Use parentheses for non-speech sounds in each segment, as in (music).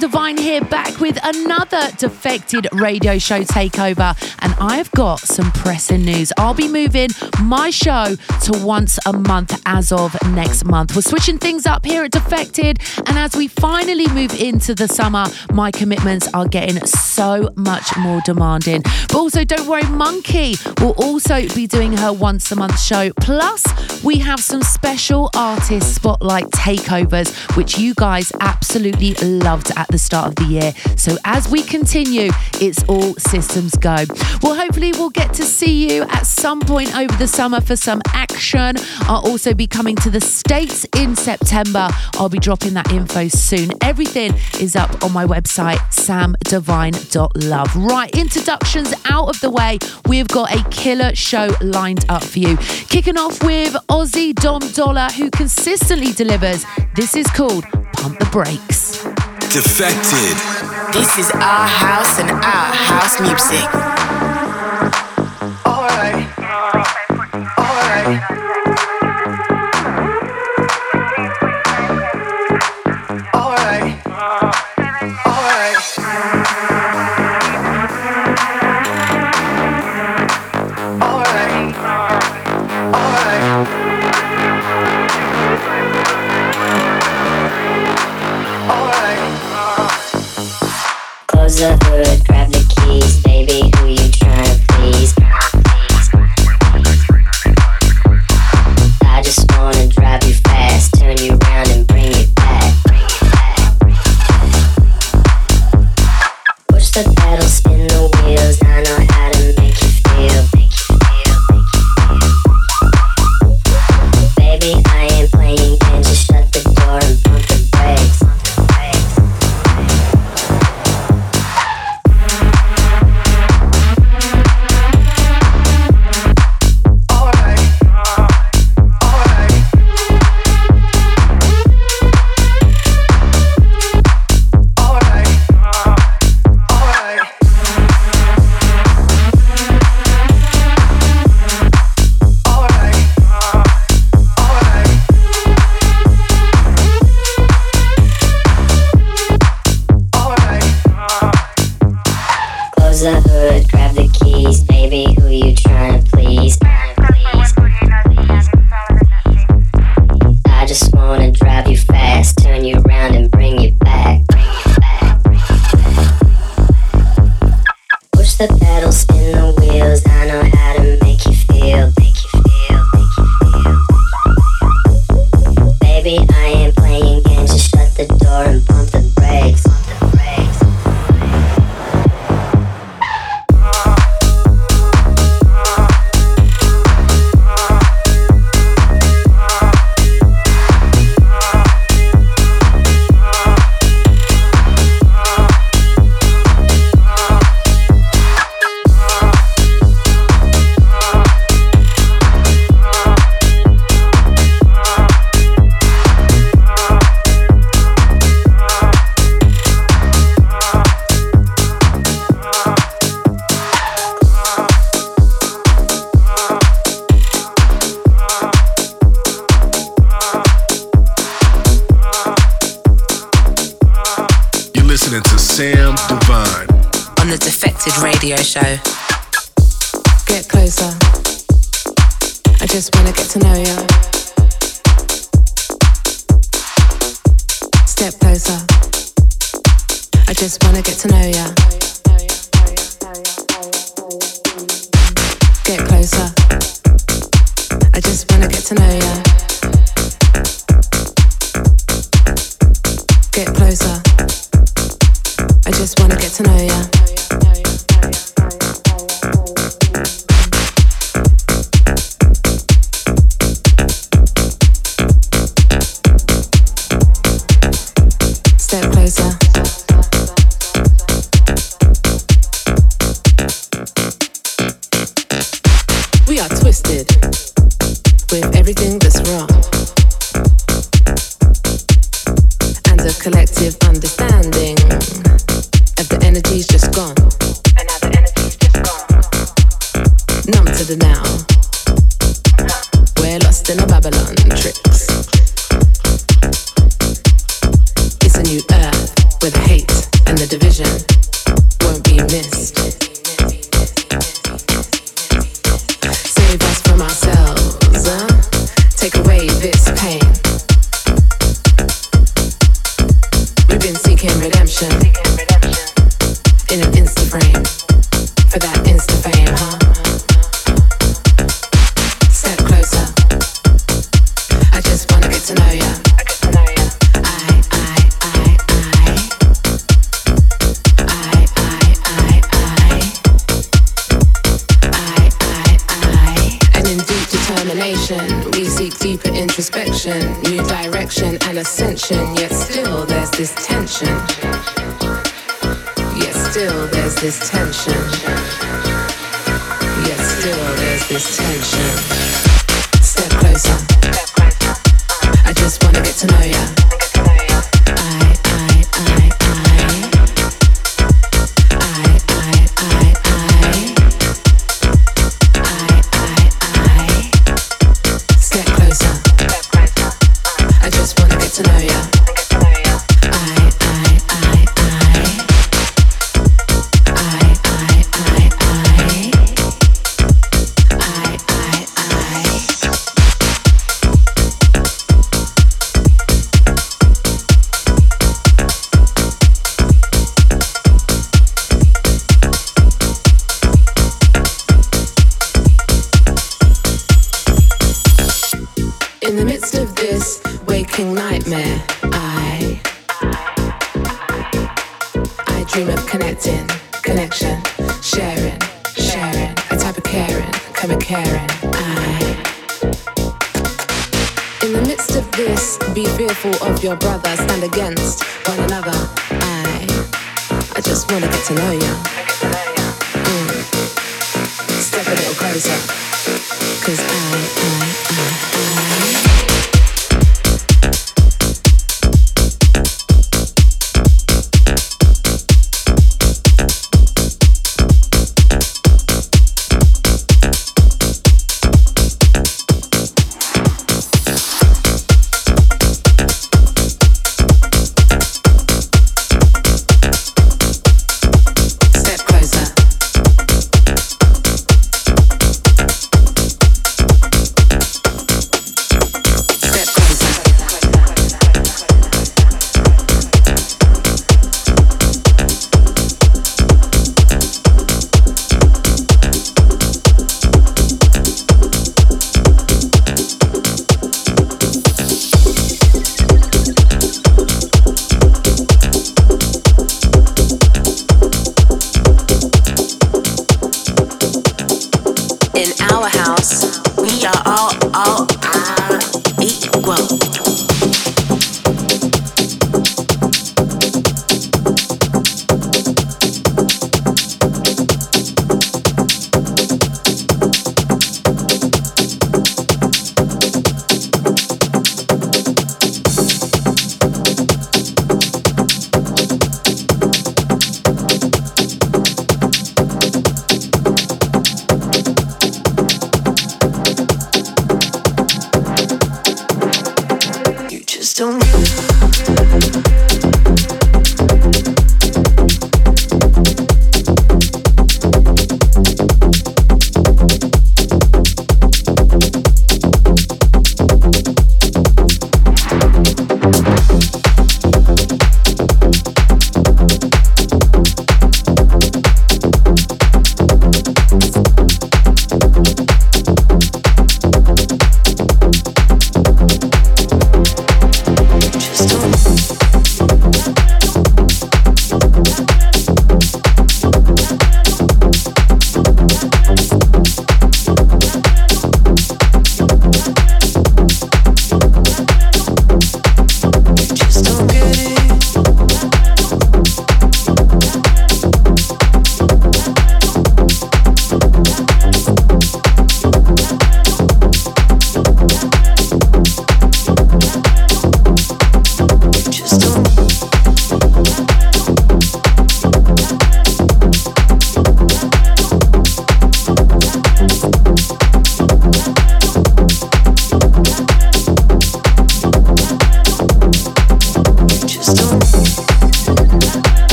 Divine here, back with another Defected radio show takeover. And I've got some pressing news. I'll be moving my show to once a month as of next month. We're switching things up here at Defected. And as we finally move into the summer, my commitments are getting so much more demanding. But also, don't worry, Monkey will also be doing her once a month show. Plus, we have some special artist spotlight takeovers, which you guys absolutely loved at the start of the year. So as we continue, it's all systems go. Well, hopefully, we'll get to see you at some point over the summer for some action. I'll also be coming to the States in September. I'll be dropping that info soon. Everything is up on my website, samdivine.love. Right, introductions out of the way. We've got a killer show lined up for you. Kicking off with Aussie Dom Dolla, who consistently delivers. This is called Pump the Brakes. Defected. This is our house and our house music. Alright. Alright. in a Babylon trip. dream of connecting, connection, sharing, sharing, a type of caring, come a caring. I. In the midst of this, be fearful of your brother, stand against one another. I. I just wanna get to know you. Mm. Step a little closer, cause I, I. don't you?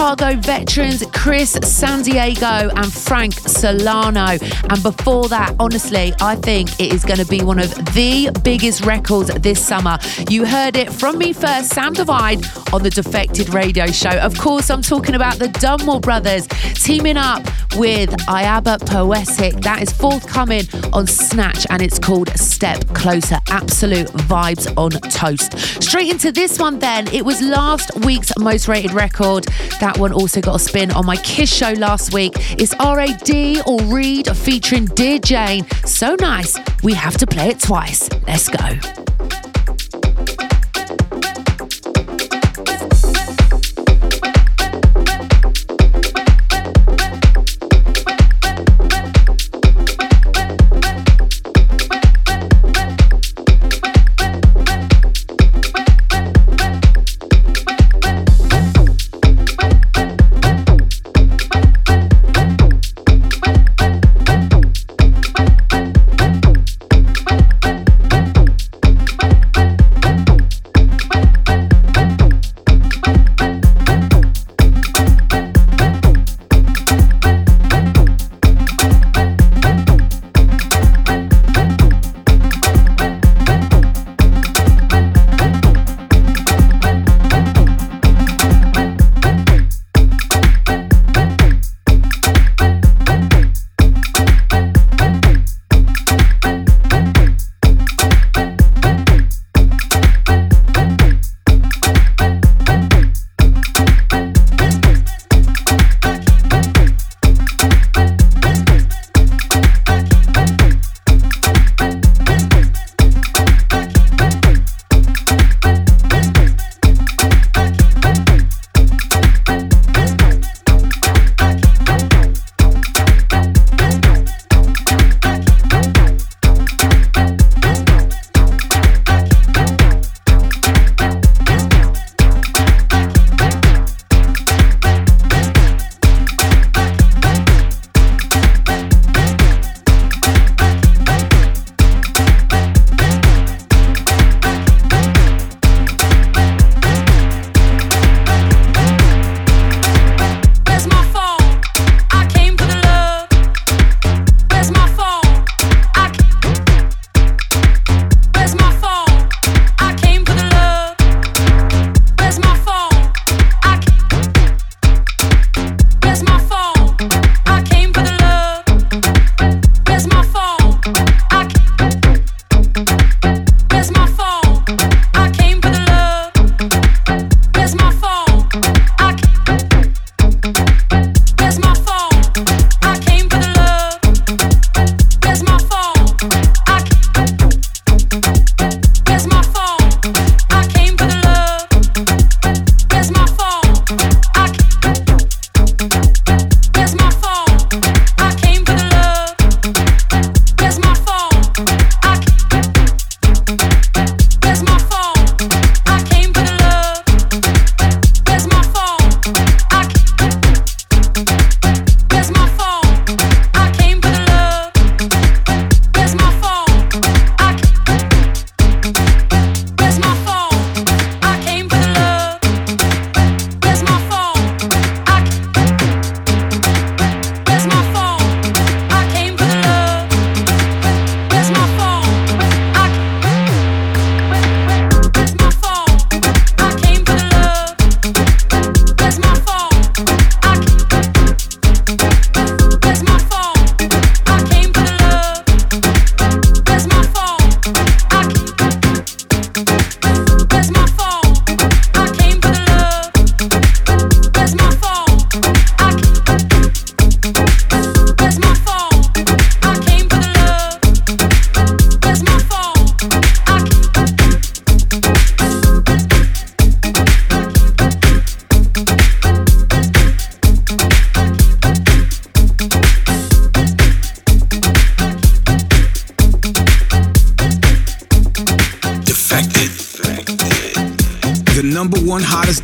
Chicago veterans Chris San Diego and Frank Solano. And before that, honestly, I think it is going to be one of the biggest records this summer. You heard it from me first, Sam Divine, on the Defected Radio Show. Of course, I'm talking about the Dunmore Brothers teaming up with Ayaba Poetic. That is forthcoming on Snatch and it's called Step Closer. Absolute vibes on toast. Straight into this one then. It was last week's most rated record. That one also got a spin on my Kiss show last week. It's RAD or Reed featuring Dear Jane. So nice, we have to play it twice. Let's go.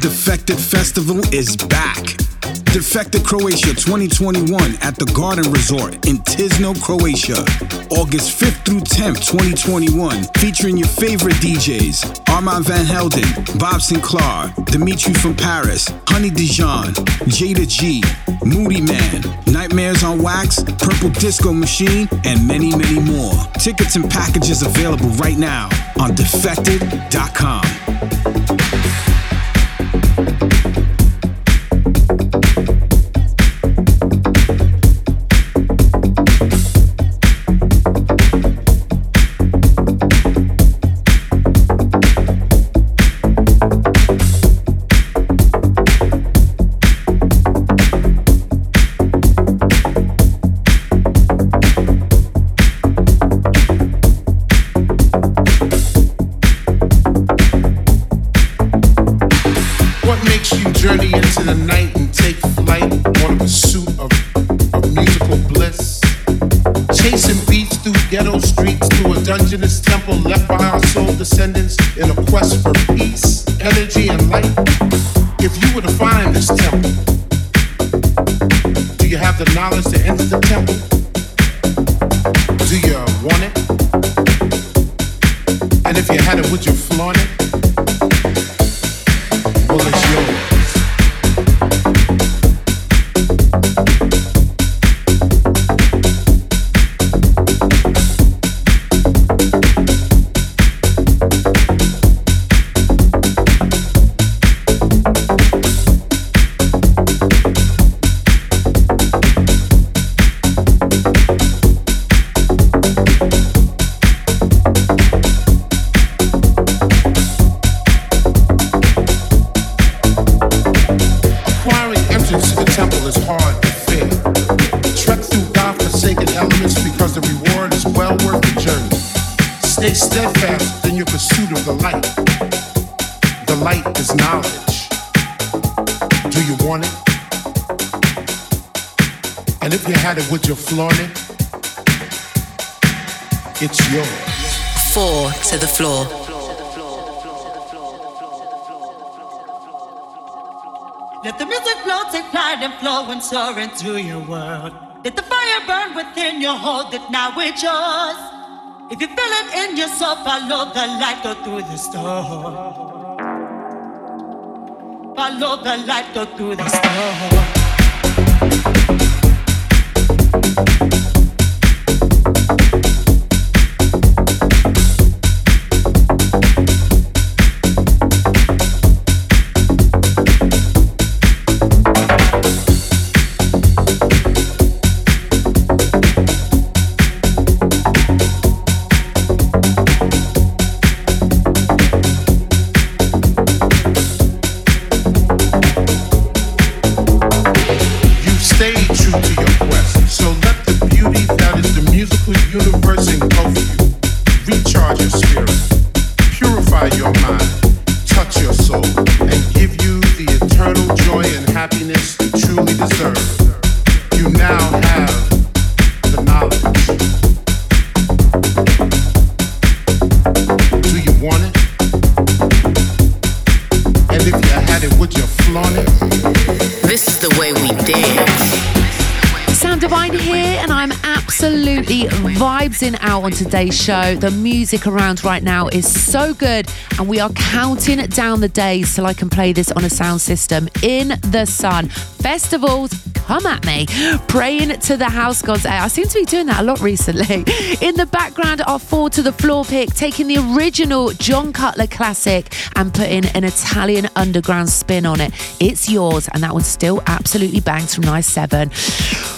Defected Festival is back. Defected Croatia 2021 at the Garden Resort in Tisno, Croatia. August 5th through 10th, 2021. Featuring your favorite DJs Armand Van Helden, Bob Sinclar, Dimitri from Paris, Honey Dijon, Jayda G, Moodymann, Nightmares on Wax, Purple Disco Machine, and many, many more. Tickets and packages available right now on defected.com. soul had it, would you flaunt it? It's yours. Four to the floor. Let the music flow, take flight and flow and soar into your world. Let the fire burn within you, hold it now, it's yours. If you feel it in your soul, follow the light, go through the storm. Follow the light, go through the storm. universe and closing out on today's show. The music around right now is so good, and we are counting down the days till I can play this on a sound system in the sun. Festivals, come at me. Praying to the house gods. Eh, I seem to be doing that a lot recently. (laughs) In the background, our four to the floor pick, taking the original Jon Cutler classic and putting an Italian underground spin on it. It's yours, and that one still absolutely bangs from Nice 7.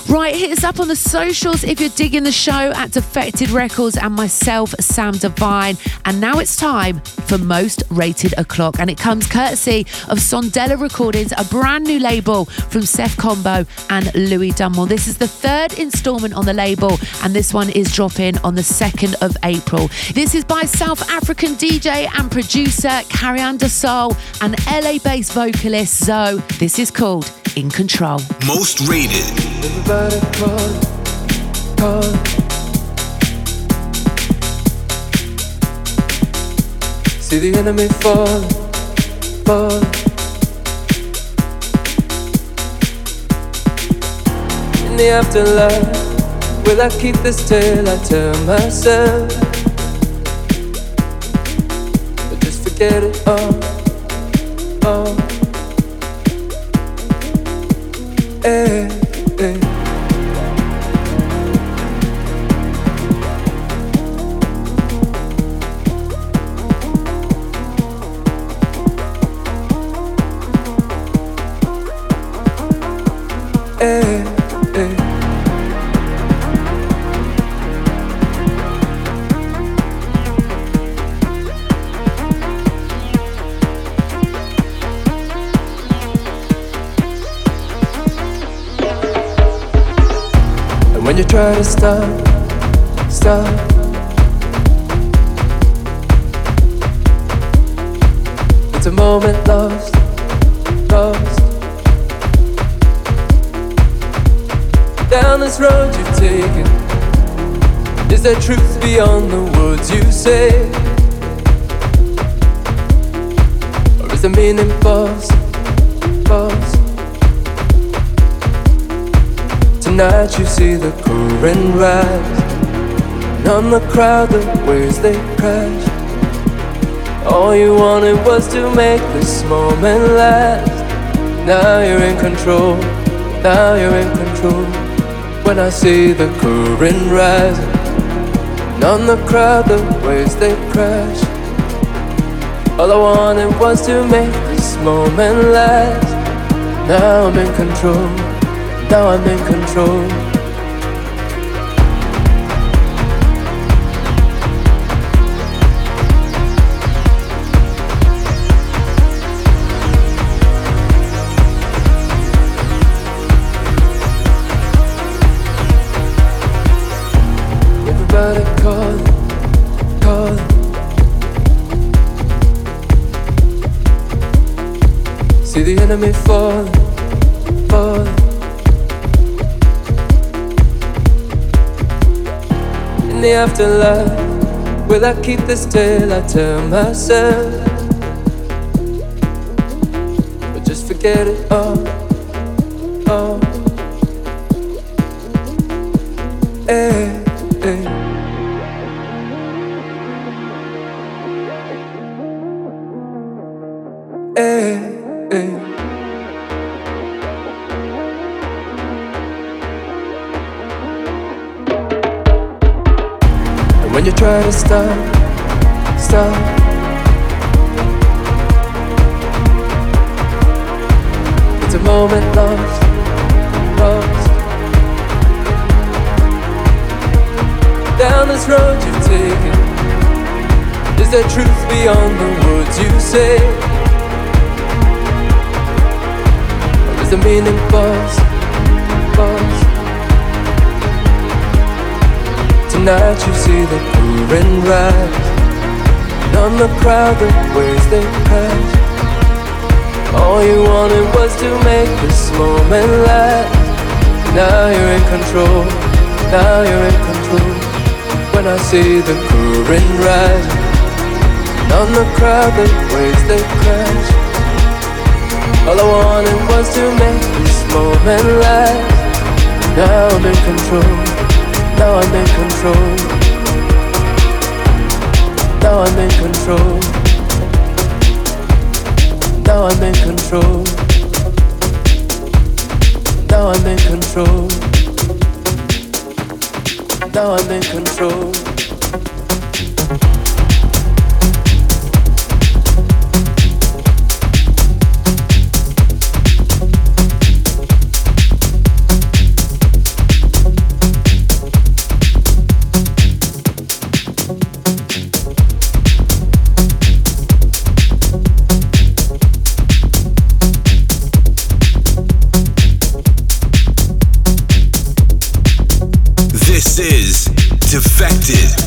Right, hit us up on the socials if you're digging the show at Defected Records and myself, Sam Divine. And now it's time for Most Rated O'Clock, and it comes courtesy of Sondela Recordings, a brand new label from Sef Kombo and Louis Dunmore. This is the third installment on the label, and this one is dropping on the 2nd of April. This is by South African DJ and producer Karyendasoul and LA based vocalist Zoe. This is called In Control. Most rated. Everybody call, call. See the enemy fall, falling. The afterlife, will I keep this tale I tell myself? Or just forget it all, all. Eh, eh. Try to stop, stop. It's a moment lost, lost. Down this road you've taken, is there truth beyond the words you say? Or is the meaning false, false? Tonight you see the current rise. And the crowd the waves they crash All you wanted was to make this moment last. Now you're in control, now you're in control. When I see the current rise And the crowd the waves they crash All I wanted was to make this moment last. Now I'm in control now I'm in control. Everybody call, call. See the enemy falling, falling. In the afterlife? Will I keep this tale I tell myself? Or just forget it all. Crowd the waves they crash All you wanted was to make this moment last. Now you're in control, now you're in control. When I see the current rise on the crowd the waves they crash. All I wanted was to make this moment last. Now I'm in control now I'm in control. Now I'm in control. Now I'm in control. Now I'm in control. Now I'm in control. Defected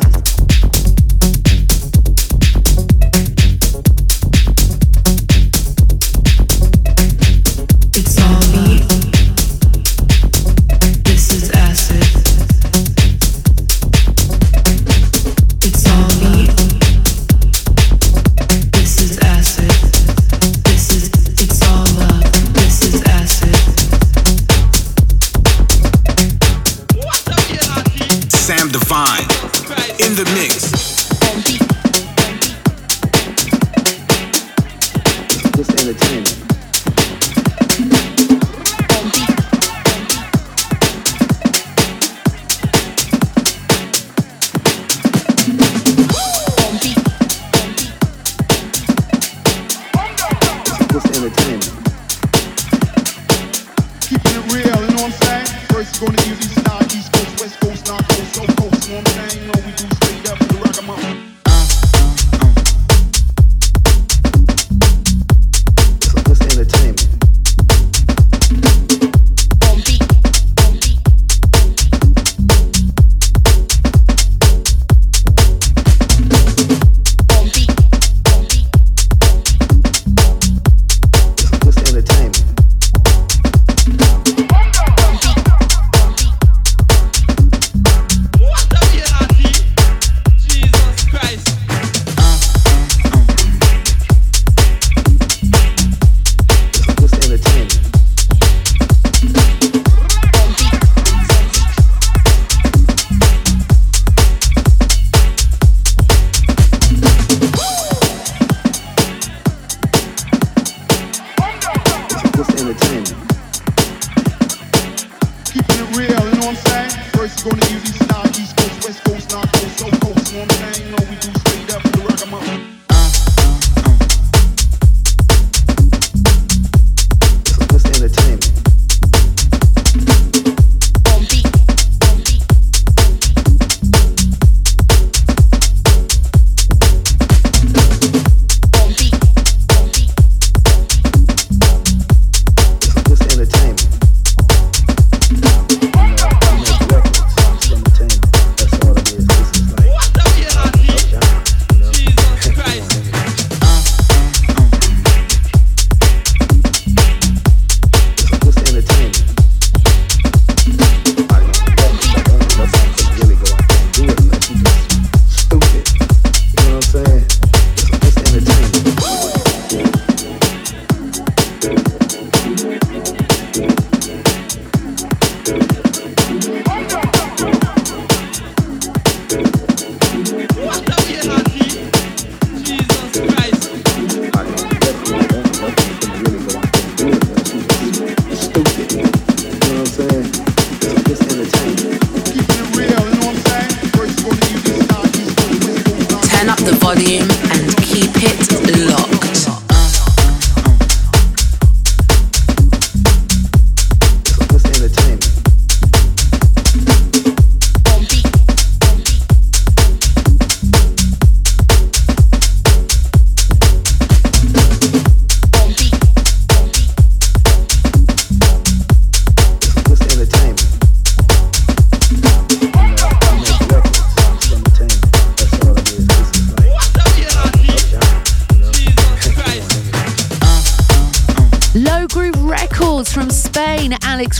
Peace. this entertainment. Keeping it real, you know what I'm saying? First you're gonna use these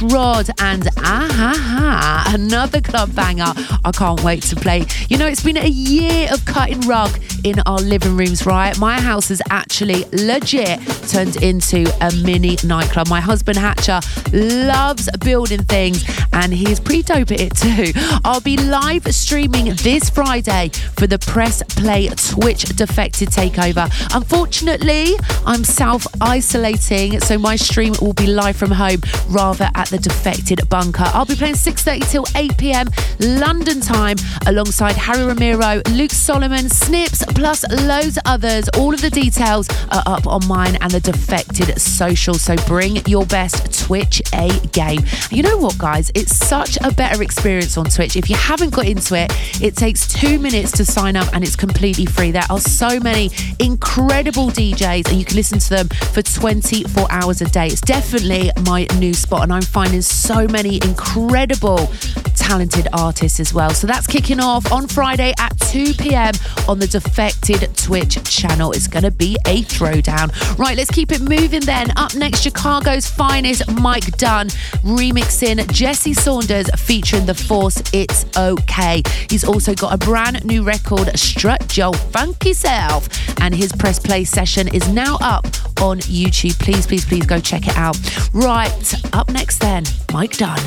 Rod and Ahaha, another club banger I can't wait to play. You know, it's been a year of cutting rug in our living rooms, right? My house has actually legit turned into a mini nightclub. My husband Hatcher loves building things and he's pretty dope at it too. I'll be live streaming this Friday for the Press Play Twitch Defected Takeover. Unfortunately, I'm self isolating, so my stream will be live from home rather at the Defected Bunker. I'll be playing 6:30 till 8 p.m. London time alongside Harry Romero, Luke Solomon, Snips, plus loads of others. All of the details are up on mine and the Defected social. So bring your best Twitch A game. You know what, guys? It's such a better experience on Twitch. If you haven't got into it, it takes two minutes to sign up and it's completely free. There are so many incredible DJs and you can listen to them for 24 hours a day. It's definitely definitely my new spot, and I'm finding so many incredible talented artists as well. So that's kicking off on Friday at 2 p.m. on the Defected Twitch channel. It's going to be a throwdown. Right, let's keep it moving then. Up next, Chicago's finest Mike Dunn remixing Jesse Saunders featuring The Force It's Okay. He's also got a brand new record, Strut Your Funky Self, and his press play session is now up on YouTube. Please, please, please go check it out. Right, up next then, Mike Dunn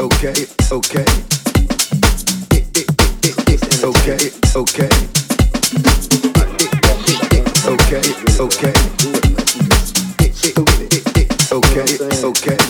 okay, okay. Okay, okay. Okay, okay. Okay, okay.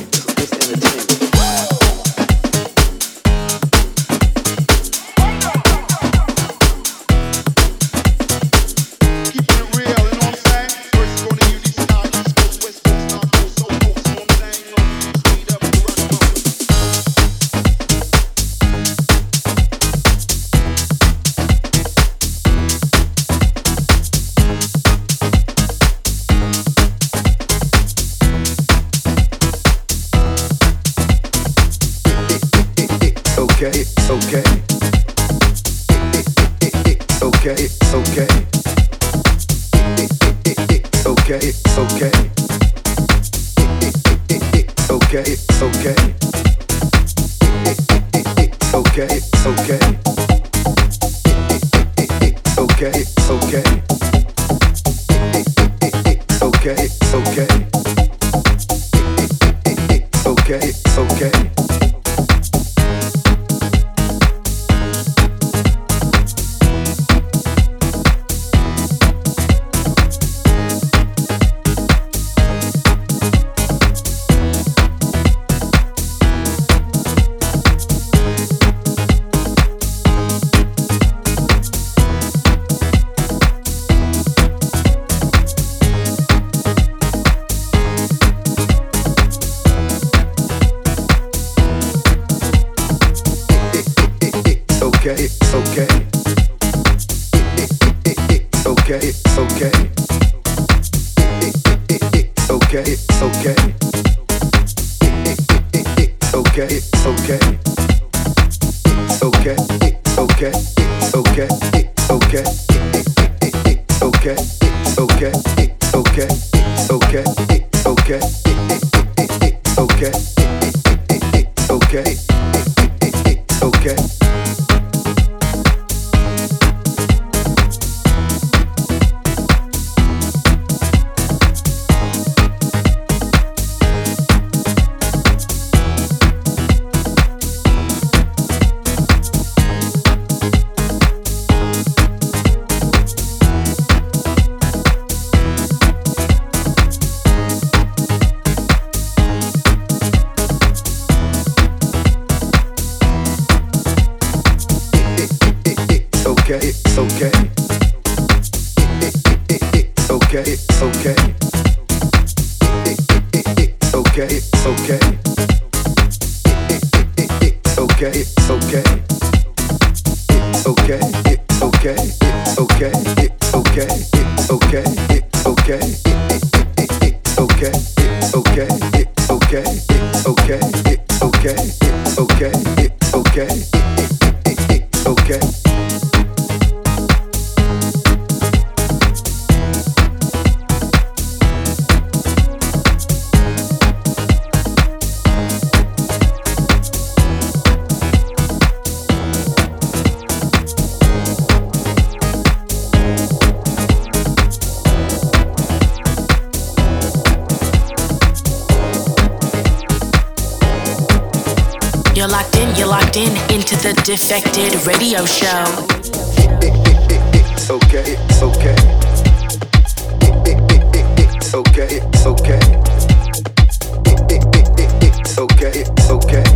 Okay. Defected Radio Show. Okay, okay. Okay, okay. Okay, okay. Okay,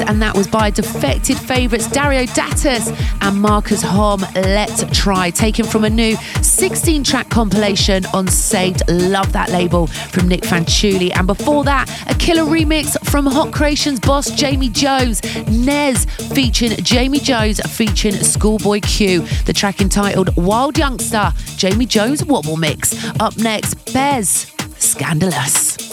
and that was by defected favourites Dario D'Attis and Markus Homm. Let's try, taken from a new 16 track compilation on Saved. Love that label from Nic Fanciulli. And before that, a killer remix from Hot Creations boss Jamie Jones, Nez featuring Jamie Jones featuring Schoolboy Q. The track entitled Wild Youngster, Jamie Jones Wobble Mix. Up next, Bes, Scandalous.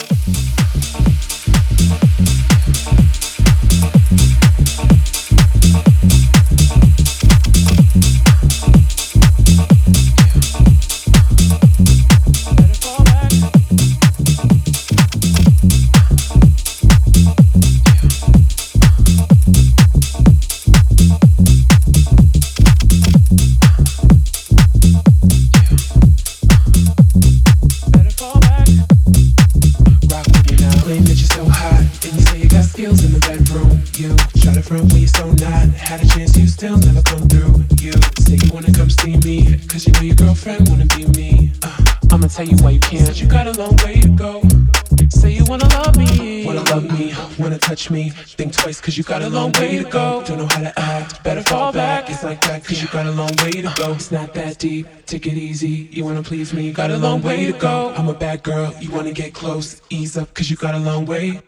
Me. Think twice, cause you got a long way to go. Don't know how to act, better fall back. It's like that, cause you got a long way to go. It's not that deep, take it easy. You wanna please me, you got a long way to go. I'm a bad girl, you wanna get close. Ease up, cause you got a long way.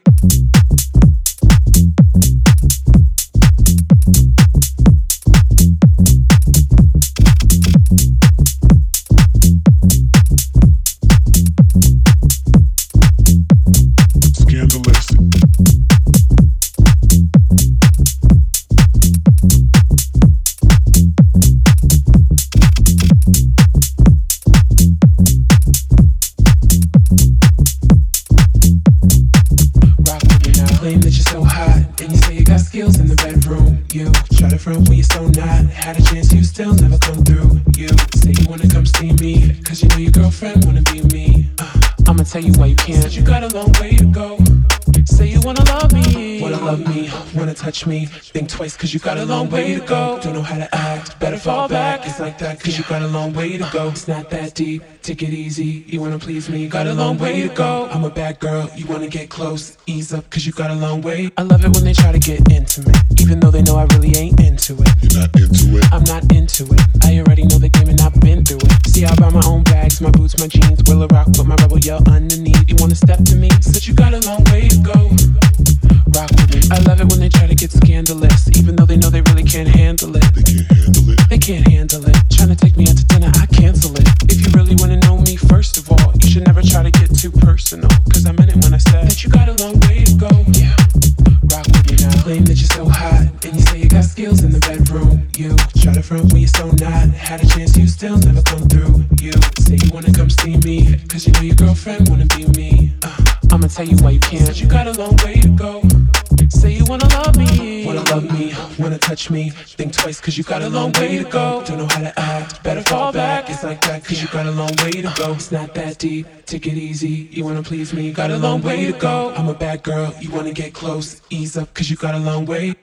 Touch me. Think twice, cause you got a long way to go. Don't know how to act, better fall back. It's like that, cause you got a long way to go. It's not that deep, take it easy. You wanna please me, got a long way to go. I'm a bad girl, you wanna get close. Ease up, cause you got a long way. I love it when they try to get intimate, even though they know I really ain't into it. You're not into it? I'm not into it. I already know the game and I've been through it. See, I buy my own bags, my boots, my jeans. Will a rock, but my rebel yell underneath. You wanna step to me? Said you got a long way to go. Rock with me. I love it when they try to get scandalous, even though they know they really can't handle it. They can't handle it. They can't handle it. Trying to take me out to dinner, I cancel it. If you really wanna know me, first of all, you should never try to get too personal. Cause I meant it when I said that you got a long way to go. Yeah. Claim that you're so hot, and you say you got skills in the bedroom. You try to front when you're so not. Had a chance, you still never come through. You say you wanna come see me, cause you know your girlfriend wanna be me. Uh, I'ma tell you why you can't. You got a long way to go. Say you wanna love me, wanna love me, wanna touch me. Think twice, cause you got a long way to go. Don't know how to act, better fall back. It's like that, cause you got a long way to go. It's not that deep, take it easy. You wanna please me, got a long way to go. I'm a bad girl, you wanna get close. Ease up, cause you got a long way.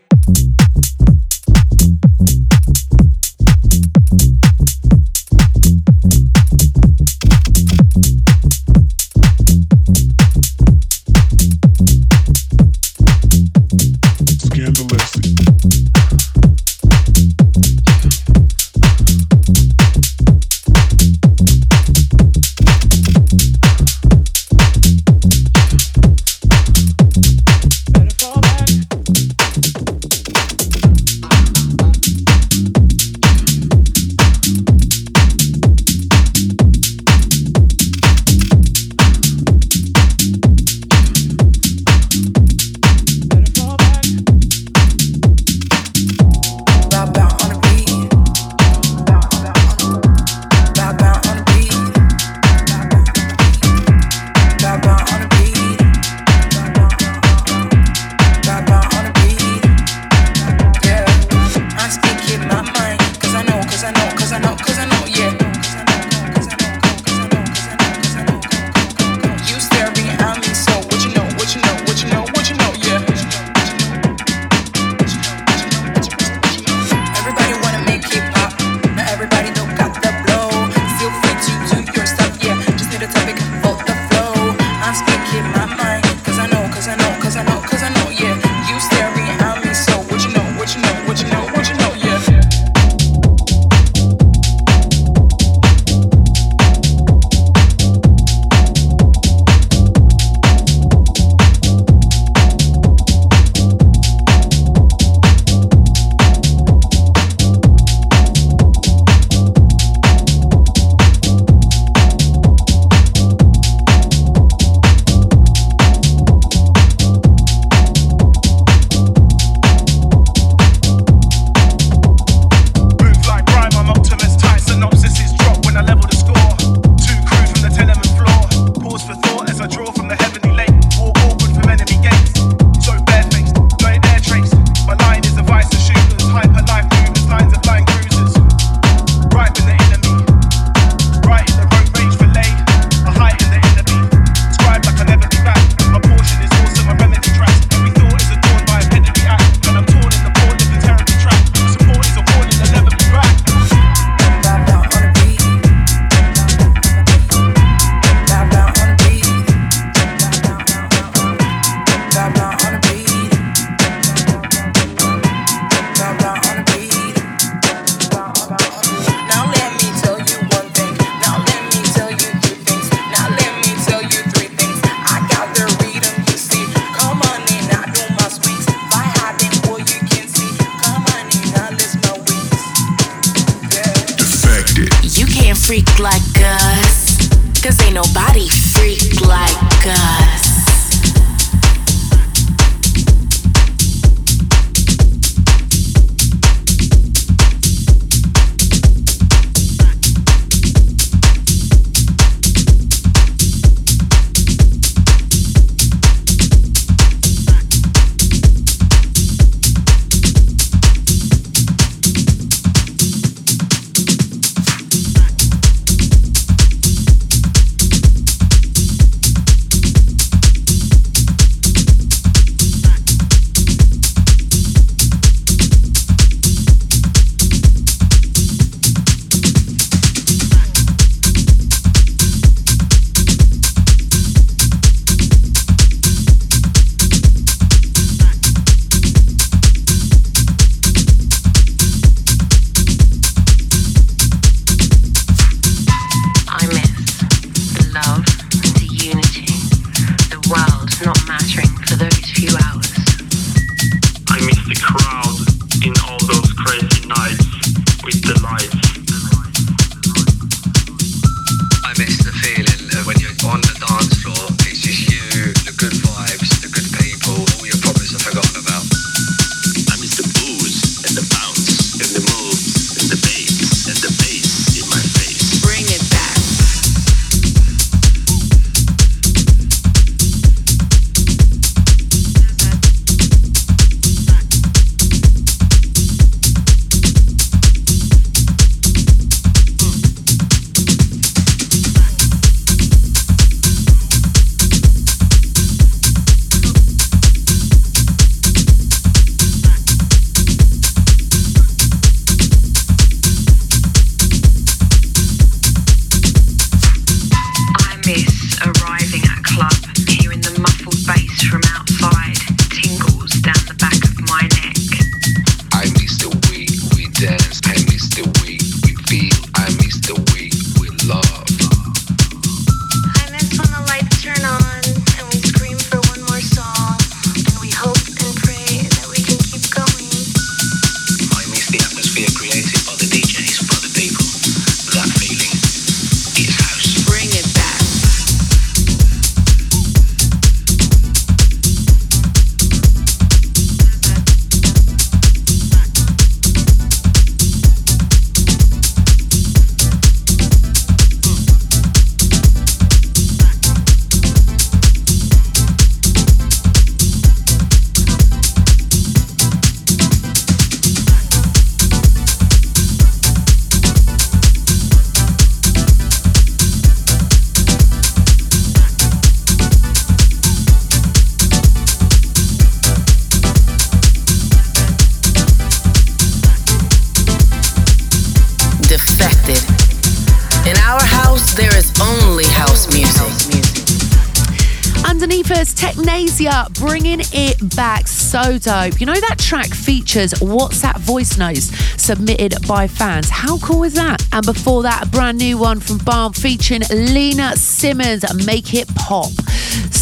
Bringing it back so dope. You know, that track features WhatsApp voice notes submitted by fans. How cool is that? And before that, a brand new one from Baum featuring Lina Simons, Make It Pop.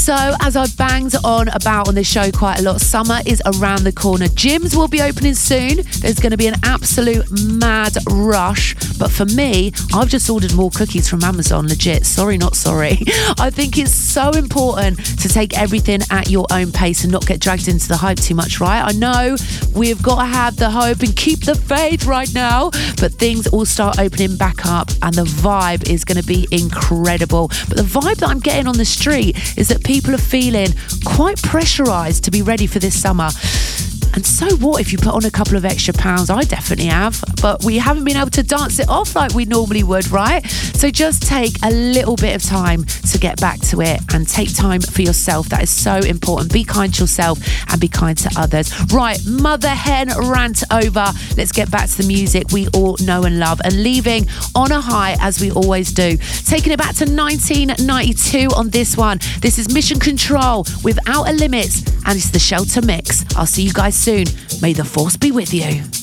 So, as I banged on about on this show quite a lot, summer is around the corner. Gyms will be opening soon. There's going to be an absolute mad rush. But for me, I've just ordered more cookies from Amazon, legit. Sorry, not sorry. (laughs) I think it's so important to take everything at your own pace and not get dragged into the hype too much, right? I know we've got to have the hope and keep the faith right now, but things all start opening back up and the vibe is going to be incredible. But the vibe that I'm getting on the street is that people are feeling quite pressurized to be ready for this summer. And so what if you put on a couple of extra pounds? I definitely have, but we haven't been able to dance it off like we normally would, right? So just take a little bit of time to get back to it and take time for yourself. That is so important. Be kind to yourself and be kind to others. Right, Mother Hen rant over. Let's get back to the music we all know and love and leaving on a high as we always do. Taking it back to 1992 on this one. This is Mission Control with Outta Limits and it's the Shelter Mix. I'll see you guys soon. May the force be with you.